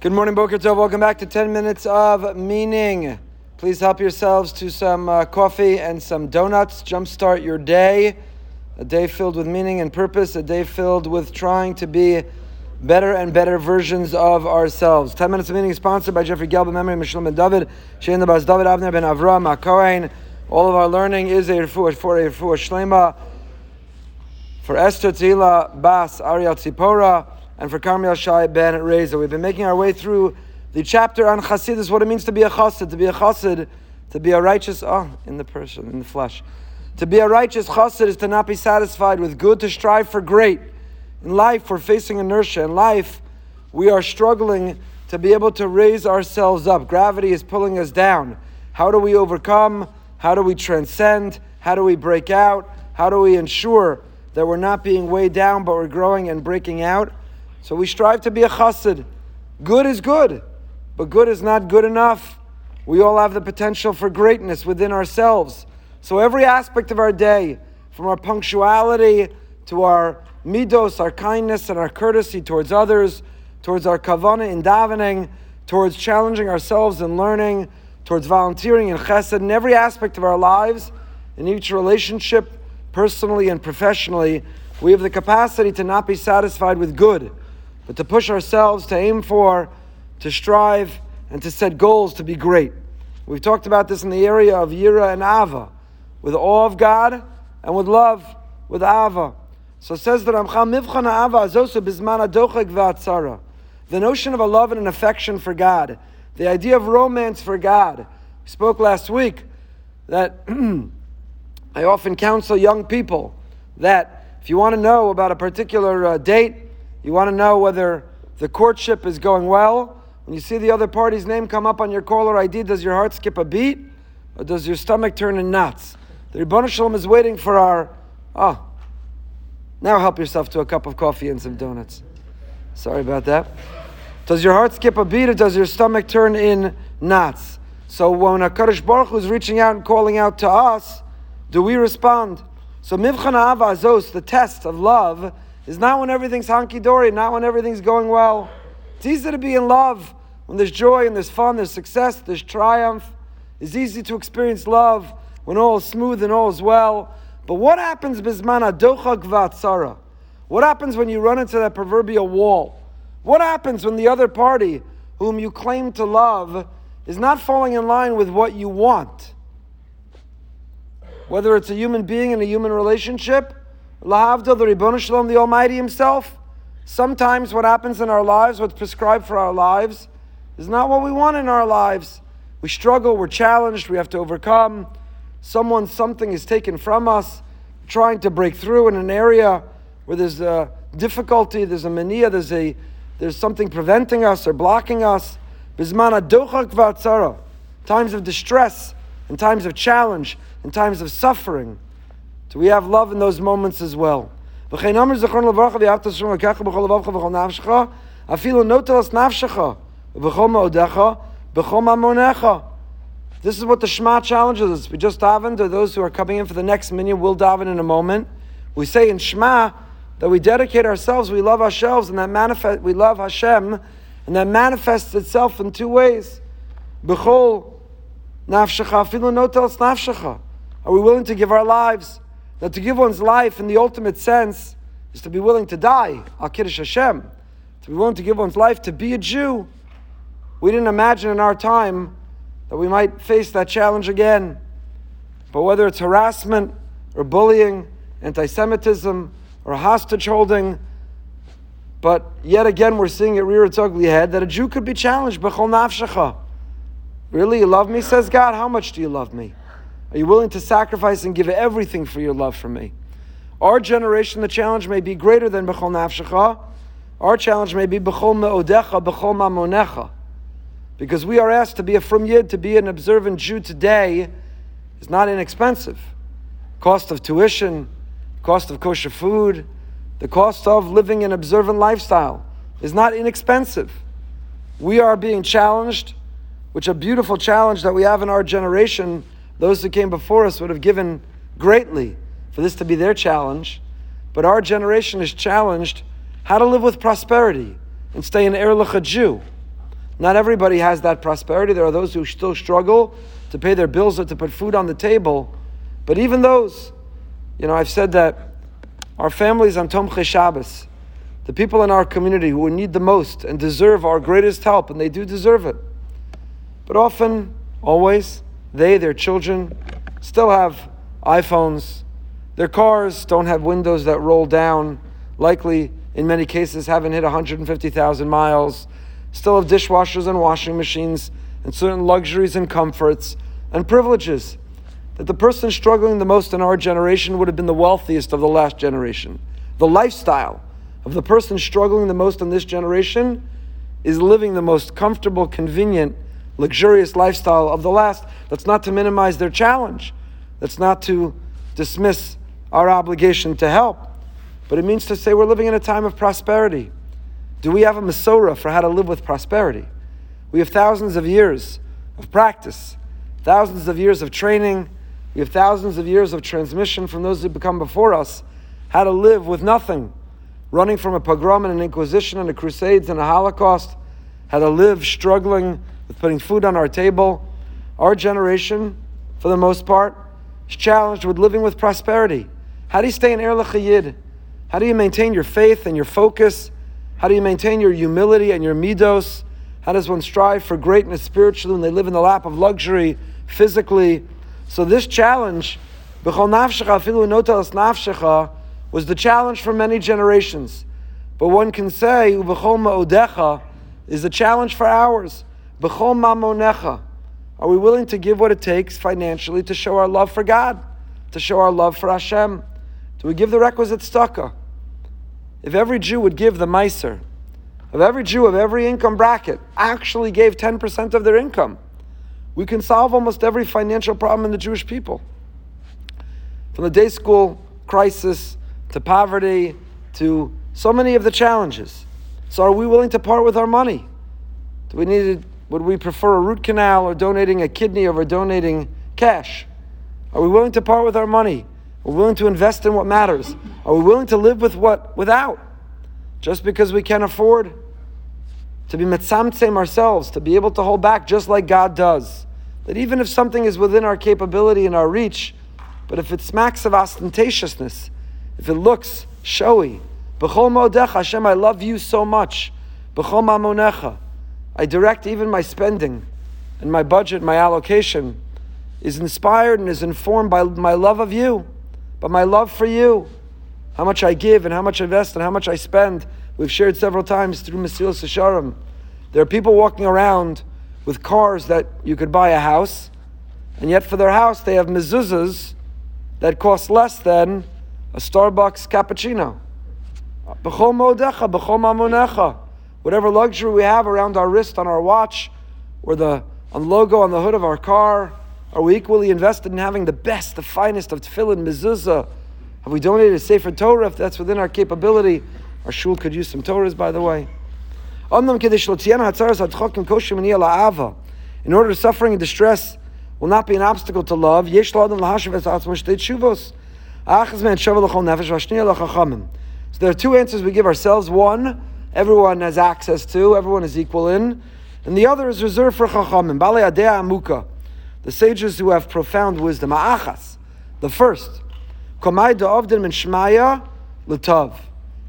Good morning, Boker Tov. Welcome back to 10 Minutes of Meaning. Please help yourselves to some uh, coffee and some donuts. Jumpstart your day. A day filled with meaning and purpose, a day filled with trying to be better and better versions of ourselves. 10 Minutes of Meaning is sponsored by Jeffrey Gelb, memory of Meshulam ben David, Shein Bas David Avner ben Avram Akohen. All of our learning is a refuah for a refuah shlema. For Esther Tila Bas Ariel Tzipora and for Carmel Shai Ben Reza. We've been making our way through the chapter on Chassidus, what it means to be a chassid, to be a chassid, to be a righteous, oh, in the person, in the flesh. To be a righteous chassid is to not be satisfied with good, to strive for great. In life, we're facing inertia. In life, we are struggling to be able to raise ourselves up. Gravity is pulling us down. How do we overcome? How do we transcend? How do we break out? How do we ensure that we're not being weighed down, but we're growing and breaking out? So we strive to be a chassid. Good is good, but good is not good enough. We all have the potential for greatness within ourselves. So every aspect of our day, from our punctuality to our midos, our kindness and our courtesy towards others, towards our kavana in davening, towards challenging ourselves in learning, towards volunteering in chesed, in every aspect of our lives, in each relationship, personally and professionally, we have the capacity to not be satisfied with good but to push ourselves, to aim for, to strive, and to set goals to be great. We've talked about this in the area of Yira and Ava, with awe of God and with love, with Ava. So says the Ramchal, Mivchan Ava azosu bizman adochek v'atzara. The notion of a love and an affection for God, the idea of romance for God. We spoke last week that I often counsel young people that if you want to know about a particular uh, date, you want to know whether the courtship is going well. When you see the other party's name come up on your caller ID, does your heart skip a beat? Or does your stomach turn in knots? The Ribbon Shalom is waiting for our. Oh, now help yourself to a cup of coffee and some donuts. Sorry about that. Does your heart skip a beat or does your stomach turn in knots? So when HaKadosh Baruch Hu is reaching out and calling out to us, do we respond? So Mivchan Azos, the test of love, is not when everything's honky dory, not when everything's going well. It's easy to be in love when there's joy and there's fun, there's success, there's triumph. It's easy to experience love when all is smooth and all is well. But what happens bismana docha gvatzara? What happens when you run into that proverbial wall? What happens when the other party, whom you claim to love, is not falling in line with what you want? Whether it's a human being in a human relationship, Lahavda, the Ribbon Shalom, the Almighty Himself. Sometimes what happens in our lives, what's prescribed for our lives, is not what we want in our lives. We struggle, we're challenged, we have to overcome. Someone, something is taken from us, trying to break through in an area where there's a difficulty, there's a mania, there's a there's something preventing us or blocking us. Times of distress, and times of challenge, and times of suffering. Do we have love in those moments as well? This is what the Shema challenges us. We just davened, to those who are coming in for the next minyan, we'll daven in a moment. We say in Shema that we dedicate ourselves, we love ourselves, and that manifest, we love Hashem, and that manifests itself in two ways. Are we willing to give our lives? That to give one's life in the ultimate sense is to be willing to die, Al Kiddush Hashem, to be willing to give one's life to be a Jew. We didn't imagine in our time that we might face that challenge again. But whether it's harassment or bullying, anti Semitism or hostage holding, but yet again we're seeing it rear its ugly head that a Jew could be challenged. Really, you love me, says God? How much do you love me? Are you willing to sacrifice and give everything for your love for me? Our generation, the challenge may be greater than Bechol Nafshecha. Our challenge may be Bechol Me'odecha, Bechol Mamonecha. Because we are asked to be a frum Yid, to be an observant Jew today is not inexpensive. Cost of tuition, cost of kosher food, the cost of living an observant lifestyle is not inexpensive. We are being challenged, which a beautiful challenge that we have in our generation those who came before us would have given greatly for this to be their challenge. But our generation is challenged how to live with prosperity and stay an Erlich Jew. Not everybody has that prosperity. There are those who still struggle to pay their bills or to put food on the table. But even those, you know, I've said that our families on Tomche Shabbos, the people in our community who need the most and deserve our greatest help, and they do deserve it. But often, always, they, their children, still have iPhones. Their cars don't have windows that roll down, likely, in many cases, haven't hit 150,000 miles, still have dishwashers and washing machines, and certain luxuries and comforts and privileges that the person struggling the most in our generation would have been the wealthiest of the last generation. The lifestyle of the person struggling the most in this generation is living the most comfortable, convenient, luxurious lifestyle of the last. That's not to minimize their challenge. That's not to dismiss our obligation to help. But it means to say we're living in a time of prosperity. Do we have a Masorah for how to live with prosperity? We have thousands of years of practice, thousands of years of training, we have thousands of years of transmission from those who become before us how to live with nothing running from a pogrom and an inquisition and a crusades and a holocaust, how to live struggling with putting food on our table. Our generation, for the most part, is challenged with living with prosperity. How do you stay in Er L'chayid? How do you maintain your faith and your focus? How do you maintain your humility and your midos? How does one strive for greatness spiritually when they live in the lap of luxury physically? So this challenge, was the challenge for many generations. But one can say, is the challenge for ours. Are we willing to give what it takes financially to show our love for God, to show our love for Hashem? Do we give the requisite tzedakah? If every Jew would give the meiser, if every Jew of every income bracket actually gave 10% of their income, we can solve almost every financial problem in the Jewish people. From the day school crisis to poverty, to so many of the challenges. So, are we willing to part with our money? Do we need? Would we prefer a root canal or donating a kidney over donating cash? Are we willing to part with our money? Are we willing to invest in what matters? Are we willing to live with what without? Just because we can't afford to be metzamtzem ourselves, to be able to hold back just like God does. That even if something is within our capability and our reach, but if it smacks of ostentatiousness, if it looks showy, B'chol modecha, Hashem, I love you so much. B'chol mamonecha. I direct even my spending and my budget, my allocation is inspired and is informed by my love of you, by my love for you. How much I give and how much I invest and how much I spend. We've shared several times through Mesilas Yesharim. There are people walking around with cars that you could buy a house, and yet for their house they have mezuzahs that cost less than a Starbucks cappuccino. Whatever luxury we have around our wrist, on our watch, or the on logo on the hood of our car, are we equally invested in having the best, the finest of tefillin, mezuzah? Have we donated a Sefer Torah if that's within our capability? Our shul could use some Torahs, by the way. In order, suffering and distress will not be an obstacle to love. So there are two answers we give ourselves. One, everyone has access to, everyone is equal in. And the other is reserved for chachamim. Balei amuka. The sages who have profound wisdom. A'achas. The first. Komai da'avdin min shmaya l'tav.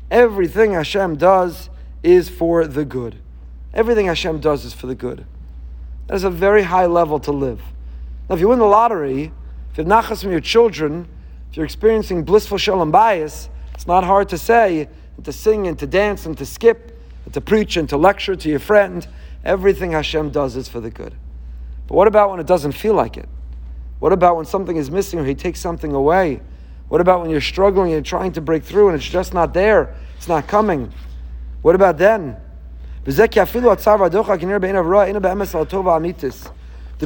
Everything Hashem does is for the good. Everything Hashem does is for the good. That is a very high level to live. Now, if you win the lottery, if you have nachas from your children, if you're experiencing blissful shalom bayis, it's not hard to say, to sing and to dance and to skip, and to preach and to lecture to your friend. Everything Hashem does is for the good. But what about when it doesn't feel like it? What about when something is missing or He takes something away? What about when you're struggling and you're trying to break through and it's just not there? It's not coming. What about then? The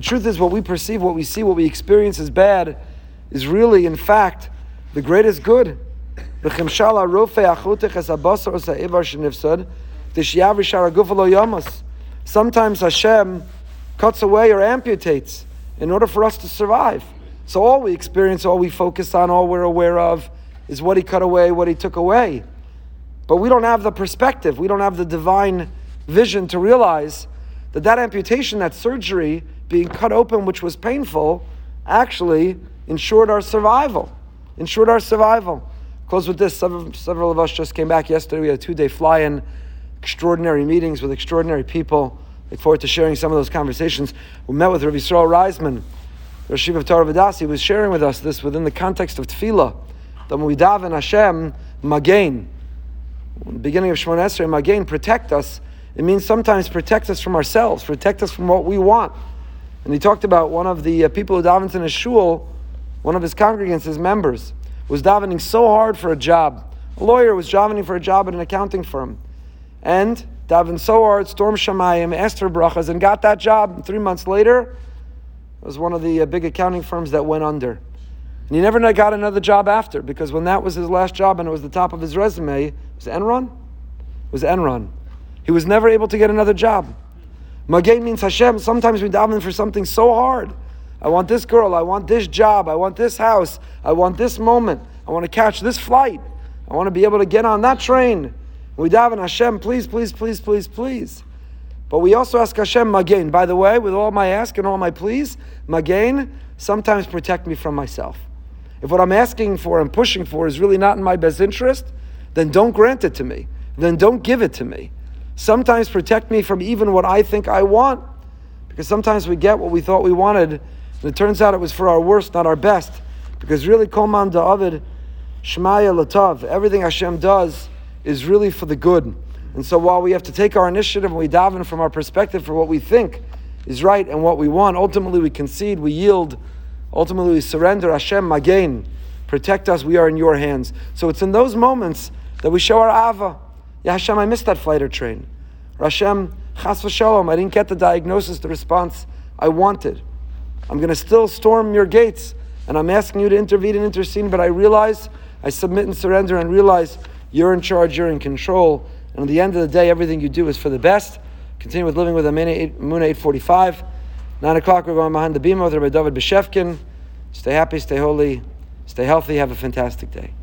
truth is, what we perceive, what we see, what we experience as bad is really, in fact, the greatest good. Sometimes Hashem cuts away or amputates in order for us to survive. So all we experience, all we focus on, all we're aware of is what He cut away, what He took away. But we don't have the perspective, we don't have the divine vision to realize that that amputation, that surgery, being cut open, which was painful, actually ensured our survival. Ensured our survival. Close with this. Several, of us just came back yesterday. We had a two-day fly-in, extraordinary meetings with extraordinary people. Look forward to sharing some of those conversations. We met with Rabbi Yisrael Reisman, Rosh of Torah Vodaas sharing with us this within the context of tefillah. That when we daven Hashem, Magain, in the beginning of Shemoneh Esrei, Magain, protect us. It means sometimes protect us from ourselves, protect us from what we want. And he talked about one of the uh, people who davens in his shul, one of his congregants, his members, was davening so hard for a job. A lawyer was davening for a job at an accounting firm. And davened so hard, stormed Shemayim, asked for brachas, and got that job. And three months later, it was one of the uh, big accounting firms that went under. And he never got another job after, because when that was his last job and it was the top of his resume, was Enron? It was Enron. He was never able to get another job. Magain means Hashem. Sometimes we daven for something so hard. I want this girl. I want this job. I want this house. I want this moment. I want to catch this flight. I want to be able to get on that train. We daven Hashem, please, please, please, please, please. But we also ask Hashem Magain. By the way, with all my ask and all my please, Magain, sometimes protect me from myself. If what I'm asking for and pushing for is really not in my best interest, then don't grant it to me. Then don't give it to me. Sometimes protect me from even what I think I want. Because sometimes we get what we thought we wanted, and it turns out it was for our worst, not our best. Because really, Kolman Da'avid, Shemaya Latav, everything Hashem does is really for the good. And so while we have to take our initiative and we daven from our perspective for what we think is right and what we want, ultimately we concede, we yield, ultimately we surrender. Hashem, Magain, protect us, we are in your hands. So it's in those moments that we show our Ava. Yeah, Hashem, I missed that flight or train. Hashem, chas v'shalom, I didn't get the diagnosis, the response I wanted. I'm going to still storm your gates, and I'm asking you to intervene and intercede, but I realize, I submit and surrender and realize you're in charge, you're in control, and at the end of the day, everything you do is for the best. Continue with living with Amuna 845. 9 o'clock, we're going behind the beam with Rabbi David Bashevkin. Stay happy, stay holy, stay healthy, have a fantastic day.